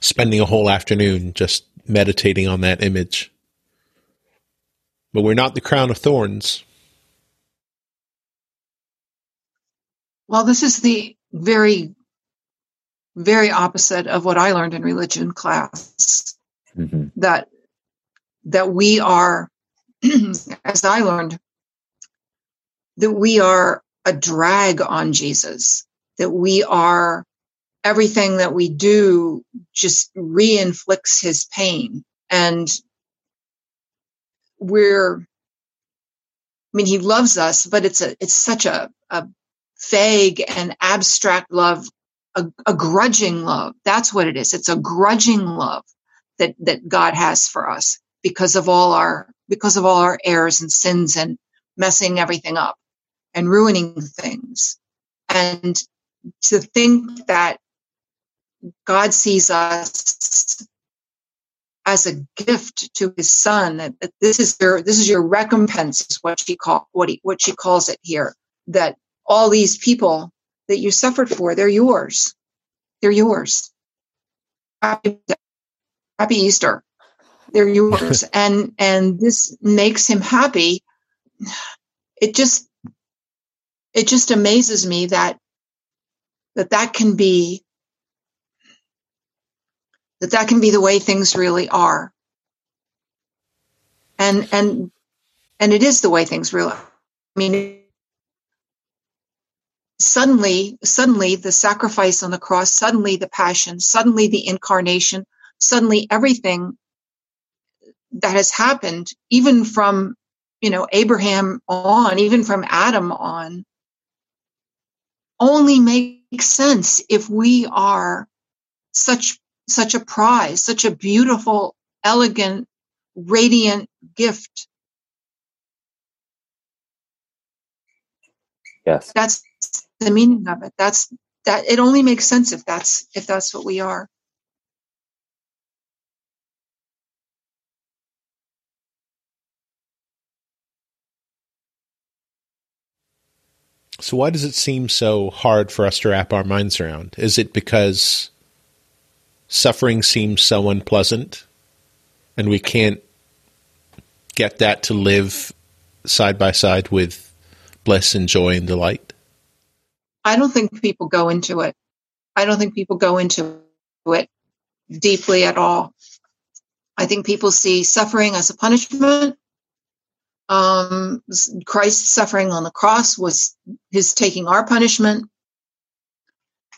spending a whole afternoon just meditating on that image but we're not the crown of thorns. Well, this is the very, very opposite of what I learned in religion class. Mm-hmm. That that we are, as I learned, that we are a drag on Jesus. That we are everything that we do just re-inflicts his pain and we're I mean, he loves us, but it's a it's such a, a vague and abstract love a, a grudging love. That's what it is. It's a grudging love that, that God has for us because of all our, because of all our errors and sins and messing everything up and ruining things. And to think that God sees us as a gift to his son that, that this is your this is your recompense is what she call what he what she calls it here that all these people that you suffered for they're yours. They're yours. Happy, happy easter. They're yours. And and this makes him happy. It just it just amazes me that that that can be that that can be the way things really are and and and it is the way things really are. i mean suddenly suddenly the sacrifice on the cross suddenly the passion suddenly the incarnation suddenly everything that has happened even from you know abraham on even from adam on only makes sense if we are such such a prize, such a beautiful, elegant, radiant gift. Yes. That's the meaning of it. That's that it only makes sense if that's if that's what we are. So why does it seem so hard for us to wrap our minds around? Is it because suffering seems so unpleasant and we can't get that to live side by side with bliss and joy and delight? I don't think people go into it. I don't think people go into it deeply at all. I think people see suffering as a punishment. Um, Christ's suffering on the cross was his taking our punishment.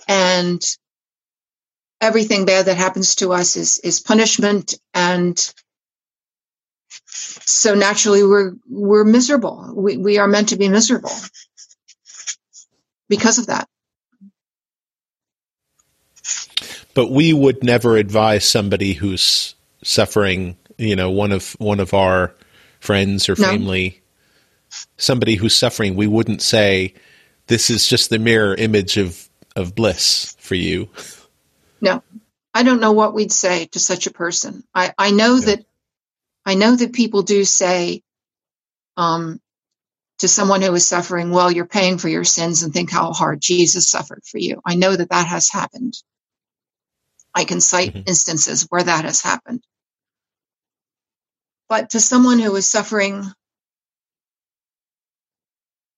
And everything bad that happens to us is is punishment. And so naturally we're we're miserable. We, we are meant to be miserable because of that. But we would never advise somebody who's suffering you know one of one of our friends or family no. somebody who's suffering we wouldn't say this is just the mirror image of of bliss for you no, I don't know what we'd say to such a person. I, I know yeah. that I know that people do say um, to someone who is suffering, well, you're paying for your sins and think how hard Jesus suffered for you. I know that that has happened. I can cite mm-hmm. instances where that has happened. But to someone who is suffering,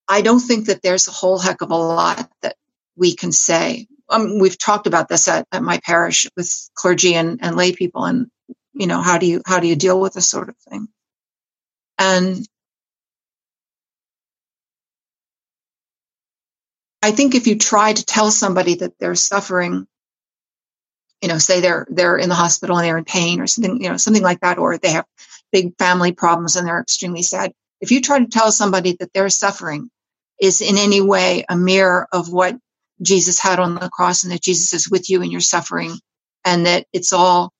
I don't think that there's a whole heck of a lot that we can say um, we've talked about this at, at my parish with clergy and, and lay people and you know how do you how do you deal with this sort of thing? And i think if you try to tell somebody that they're suffering you know say they're they're in the hospital and they're in pain or something you know something like that or they have big family problems and they're extremely sad if you try to tell somebody that their suffering is in any way a mirror of what Jesus had on the cross and that Jesus is with you in your suffering and that it's all,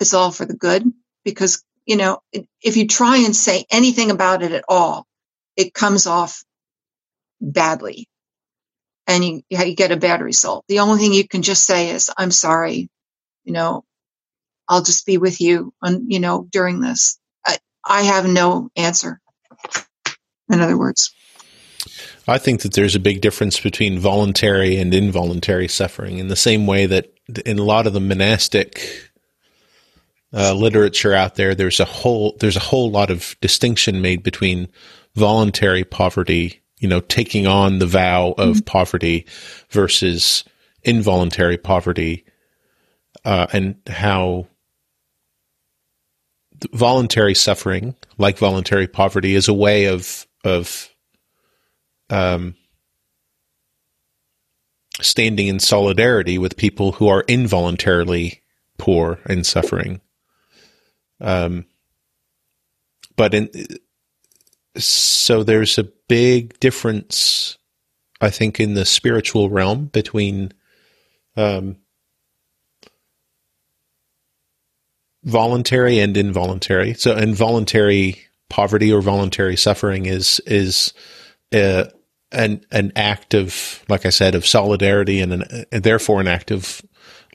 it's all for the good because, you know, if you try and say anything about it at all, it comes off badly and you, you get a bad result. The only thing you can just say is, I'm sorry, you know, I'll just be with you on, you know, during this. I, I have no answer. In other words. I think that there's a big difference between voluntary and involuntary suffering in the same way that in a lot of the monastic uh, literature out there, there's a whole there's a whole lot of distinction made between voluntary poverty, you know, taking on the vow of mm-hmm. poverty versus involuntary poverty, uh, and how voluntary suffering, like voluntary poverty, is a way of of um, standing in solidarity with people who are involuntarily poor and suffering. Um, but in so there's a big difference, I think, in the spiritual realm between um, voluntary and involuntary. So involuntary poverty or voluntary suffering is is uh, an an act of, like I said, of solidarity and, an, and therefore an act of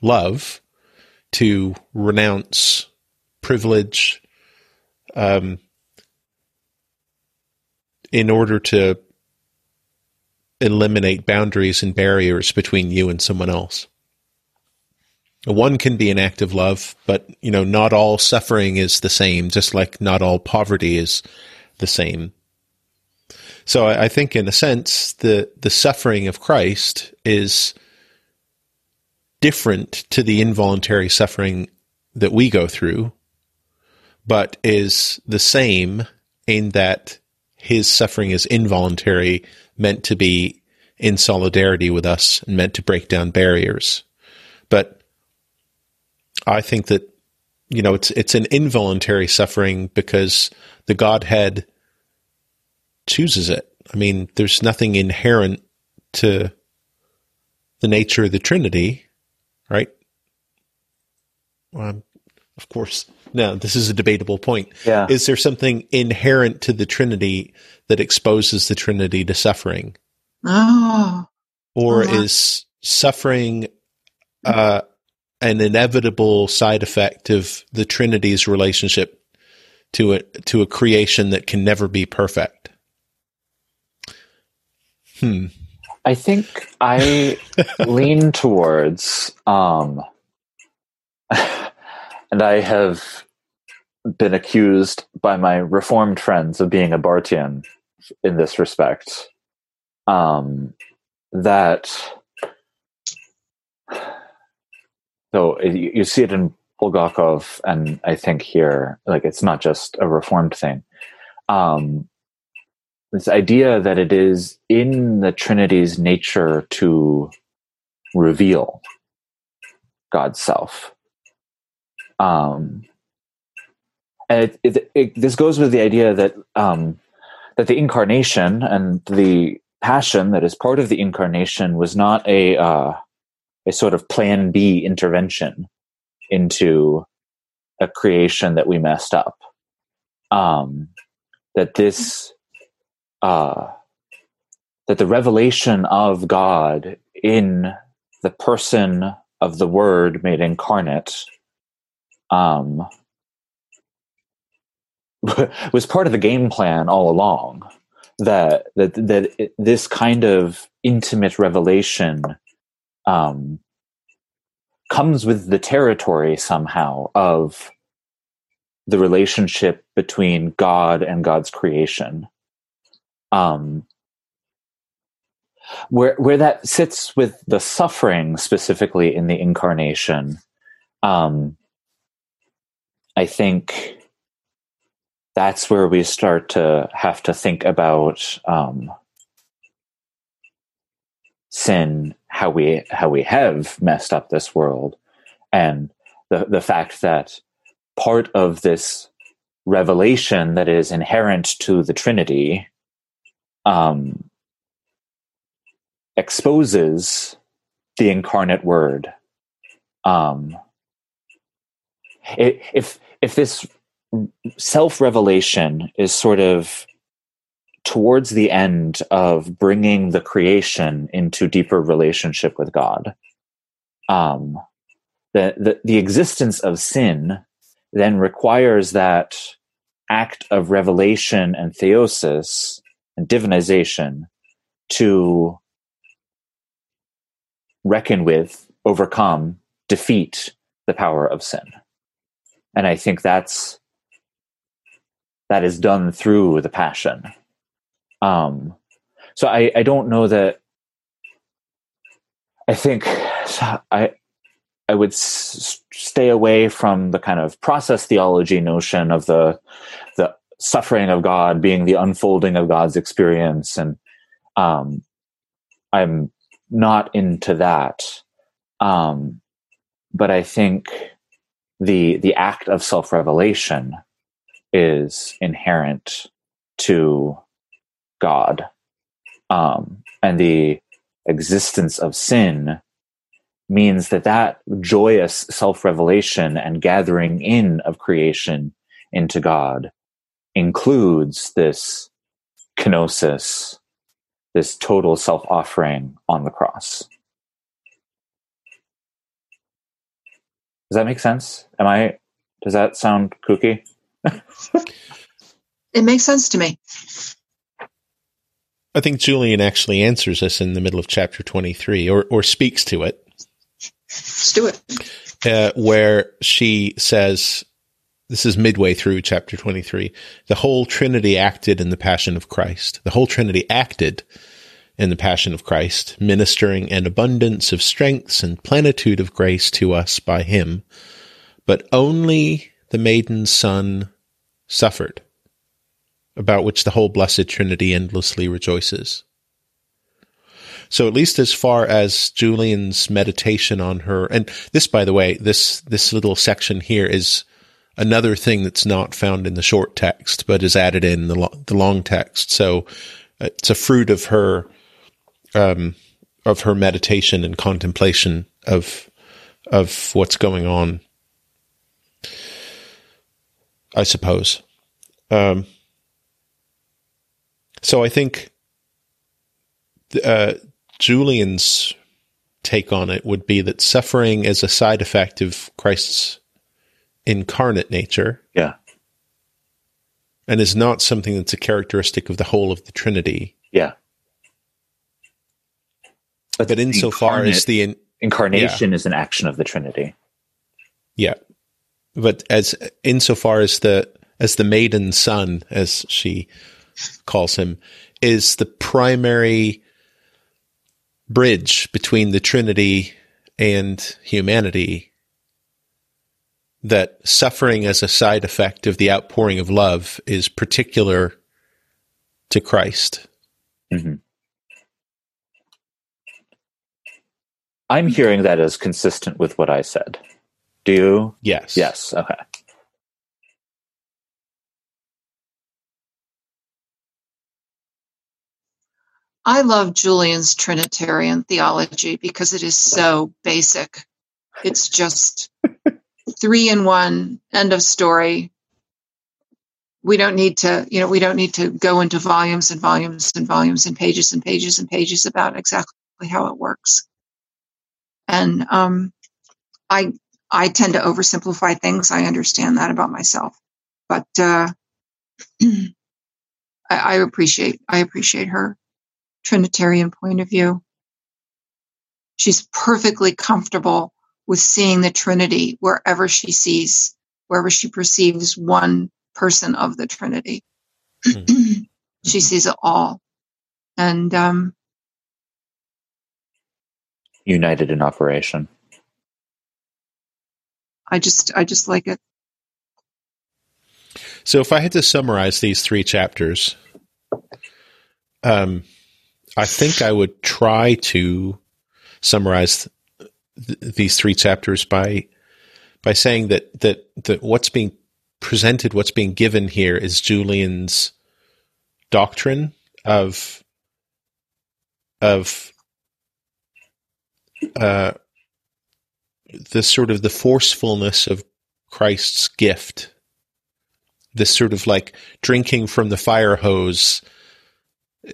love to renounce privilege um, in order to eliminate boundaries and barriers between you and someone else. One can be an act of love, but you know, not all suffering is the same, just like not all poverty is the same. So I, I think in a sense the the suffering of Christ is different to the involuntary suffering that we go through, but is the same in that his suffering is involuntary, meant to be in solidarity with us and meant to break down barriers. But I think that you know it's it's an involuntary suffering because the Godhead chooses it. I mean, there's nothing inherent to the nature of the Trinity, right? Um, of course, no. This is a debatable point. Yeah. Is there something inherent to the Trinity that exposes the Trinity to suffering? Oh. Or Uh-huh. is suffering uh, an inevitable side effect of the Trinity's relationship to a to a creation that can never be perfect? Hmm. I think I lean towards, um, and I have been accused by my reformed friends of being a Barthian in this respect. Um, that so you, you see it in Bulgakov, and I think here, like it's not just a reformed thing. Um, this idea that it is in the Trinity's nature to reveal God's self. Um, and it, it, it, this goes with the idea that um, that the incarnation and the passion that is part of the incarnation was not a uh, a sort of Plan B intervention into a creation that we messed up. Um, that this uh, that the revelation of God in the person of the Word made incarnate um, was part of the game plan all along. That that that this kind of intimate revelation um, comes with the territory somehow of the relationship between God and God's creation um, where where that sits with the suffering specifically in the incarnation um, i think that's where we start to have to think about um, sin how we how we have messed up this world and the the fact that part of this revelation that is inherent to the trinity um, exposes the incarnate word. Um, it, if if this self revelation is sort of towards the end of bringing the creation into deeper relationship with God, um, the, the the existence of sin then requires that act of revelation and theosis and divinization to reckon with, overcome, defeat the power of sin. And I think that's that is done through the passion. Um, so I, I don't know that. I think I I would s- stay away from the kind of process theology notion of the the suffering of God being the unfolding of God's experience, and um, I'm not into that. Um, but I think the the act of self revelation is inherent to God, um, and the existence of sin means that that joyous self-revelation and gathering in of creation into God includes this kenosis, this total self-offering on the cross. Does that make sense? Am I does that sound kooky? it makes sense to me. I think Julian actually answers us in the middle of chapter 23 or, or speaks to it. Let's do it. Uh, where she says, this is midway through chapter 23, the whole Trinity acted in the passion of Christ. The whole Trinity acted in the passion of Christ, ministering an abundance of strengths and plenitude of grace to us by him. But only the maiden son suffered about which the whole blessed Trinity endlessly rejoices. So at least as far as Julian's meditation on her, and this, by the way, this, this little section here is another thing that's not found in the short text, but is added in the, lo- the long text. So uh, it's a fruit of her, um, of her meditation and contemplation of, of what's going on. I suppose. Um, so I think uh, Julian's take on it would be that suffering is a side effect of Christ's incarnate nature. Yeah. And is not something that's a characteristic of the whole of the Trinity. Yeah. But, but insofar as the in, incarnation yeah. is an action of the Trinity. Yeah. But as insofar as the as the maiden son, as she calls him, is the primary bridge between the Trinity and humanity. That suffering as a side effect of the outpouring of love is particular to Christ. Mm-hmm. I'm hearing that as consistent with what I said. Do you? Yes. Yes. Okay. I love Julian's Trinitarian theology because it is so basic. It's just three in one, end of story. We don't need to, you know, we don't need to go into volumes and volumes and volumes and pages and pages and pages about exactly how it works. And um, I I tend to oversimplify things. I understand that about myself, but uh, I, I appreciate I appreciate her Trinitarian point of view. She's perfectly comfortable with seeing the Trinity wherever she sees, wherever she perceives one person of the Trinity. Mm-hmm. she sees it all. And um, united in operation. I just I just like it. So if I had to summarize these three chapters, um, I think I would try to summarize th- these three chapters by by saying that that that what's being presented, what's being given here, is Julian's doctrine of of uh, the sort of the forcefulness of Christ's gift, this sort of like drinking from the fire hose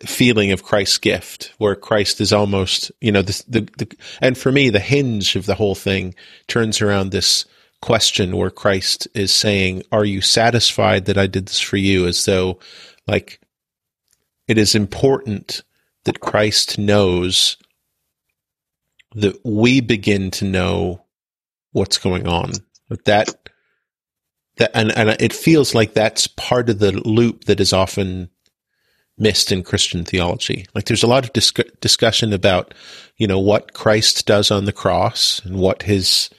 feeling of Christ's gift, where Christ is almost, you know, the, the, the, and for me, the hinge of the whole thing turns around this question where Christ is saying, Are you satisfied that I did this for you? As though, like, it is important that Christ knows that we begin to know what's going on. That that, that and, and it feels like that's part of the loop that is often missed in Christian theology. Like there's a lot of dis- discussion about, you know, what Christ does on the cross and what his,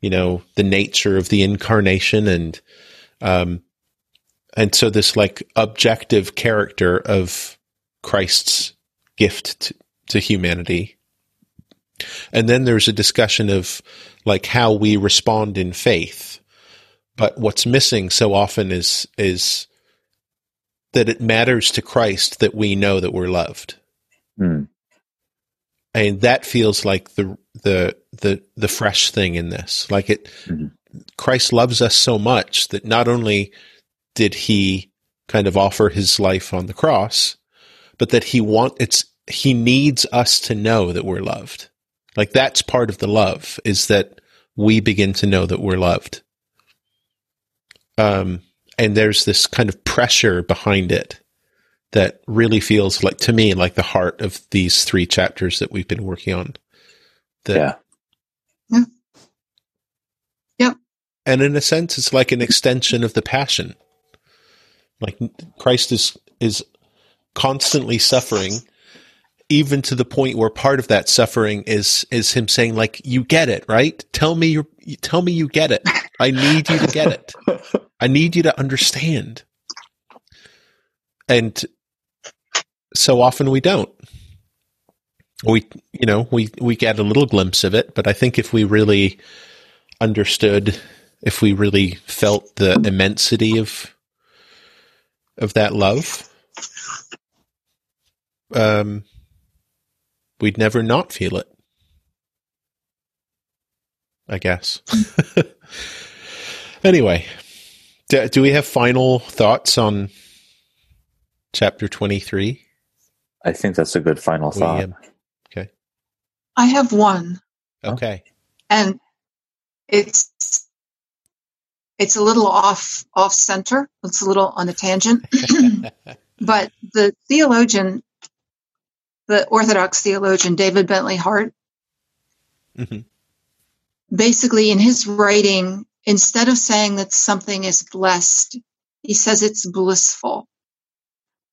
you know, the nature of the incarnation and, um, and so this like objective character of Christ's gift to, to humanity. And then there's a discussion of like how we respond in faith. But what's missing so often is, is, that it matters to Christ that we know that we're loved. Mm. and that feels like the the the the fresh thing in this. Like it, Mhm. Christ loves us so much that not only did he kind of offer his life on the cross, but that he want it's he needs us to know that we're loved. Like that's part of the love is that we begin to know that we're loved. Um, and there's this kind of pressure behind it that really feels like to me like the heart of these three chapters that we've been working on. That, Yeah. Yeah. Yep. And in a sense, it's like an extension of the passion. Like Christ is is constantly suffering, even to the point where part of that suffering is is him saying, like, "You get it, right? Tell me you tell me you get it. I need you to get it. I need you to understand." And so often we don't. We, you know, we we get a little glimpse of it, but I think if we really understood, if we really felt the immensity of of that love, um, we'd never not feel it. I guess. anyway, do, do we have final thoughts on chapter 23? I think that's a good final thought. um, okay. I have one, Okay. and it's it's a little off off center. It's a little on a tangent, but the theologian, the Orthodox theologian David Bentley Hart, Mhm. basically in his writing, instead of saying that something is blessed, he says it's blissful.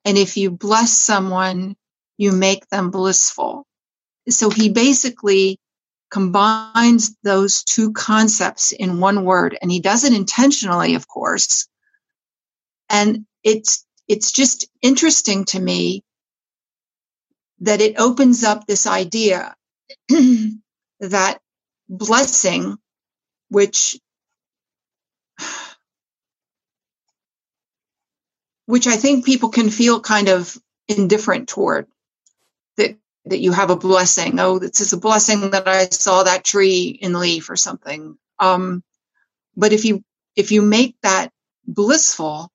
And if you bless someone, you make them blissful. So he basically combines those two concepts in one word and he does it intentionally, of course. And it's, it's just interesting to me that it opens up this idea that blessing, which which I think people can feel kind of indifferent toward that that you have a blessing. Oh, this is a blessing that I saw that tree in leaf or something. Um, but if you if you make that blissful,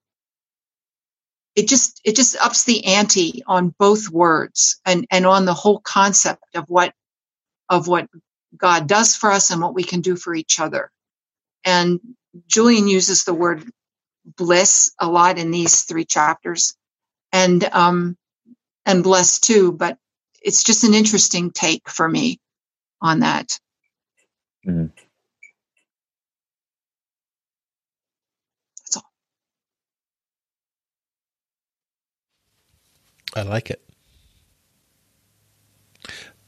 it just it just ups the ante on both words and and on the whole concept of what of what God does for us and what we can do for each other. And Julian uses the word bliss a lot in these three chapters and um and bless too but it's just an interesting take for me on that Mhm. that's all I like it.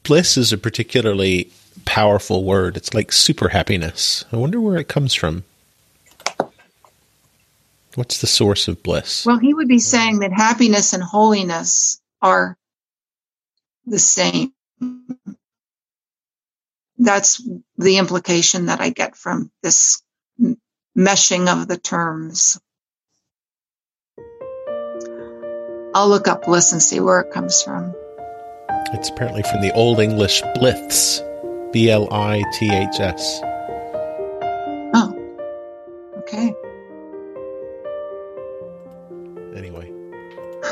Bliss is a particularly powerful word. It's like super happiness. I wonder where it comes from. What's the source of bliss? well he would be saying that happiness and holiness are the same that's the implication that i get from this meshing of the terms i'll look up bliss and see where it comes from It's apparently from the Old English bliths. B L I T H S. oh okay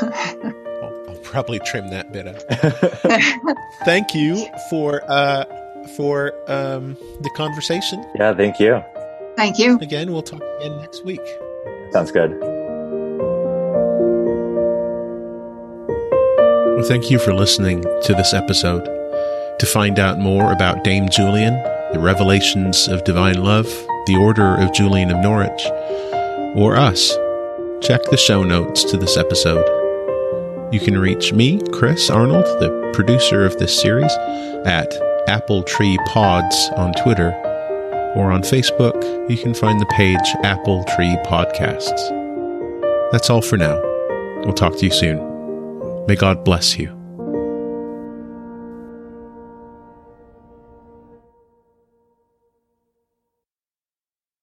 I'll, I'll probably trim that bit out. Thank you for uh, for um, the conversation. yeah, thank you. thank you Again, we'll talk again next week. Sounds good. Well, thank you for listening to this episode. To find out more about Dame Julian, the revelations of divine love, the order of Julian of Norwich, or us, check the show notes to this episode. You can reach me, Chris Arnold, the producer of this series, at Apple Tree Pods on Twitter, or on Facebook, you can find the page Apple Tree Podcasts. That's all for now. We'll talk to you soon. May God bless you.